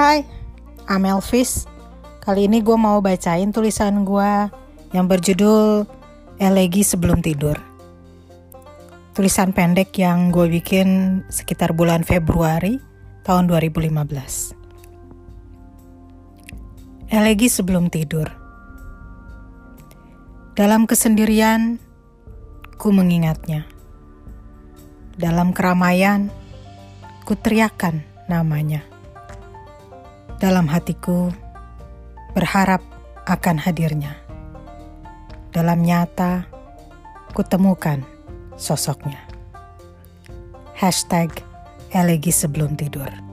Hai, I'm Elvis. Kali ini gue mau bacain tulisan gue yang berjudul Elegi Sebelum Tidur. Tulisan pendek yang gue bikin sekitar bulan Februari tahun 2015. Elegi Sebelum Tidur. Dalam kesendirian, ku mengingatnya. Dalam keramaian, ku teriakan namanya. Dalam hatiku, berharap akan hadirnya. Dalam nyata, kutemukan sosoknya. Hashtag elegi sebelum tidur.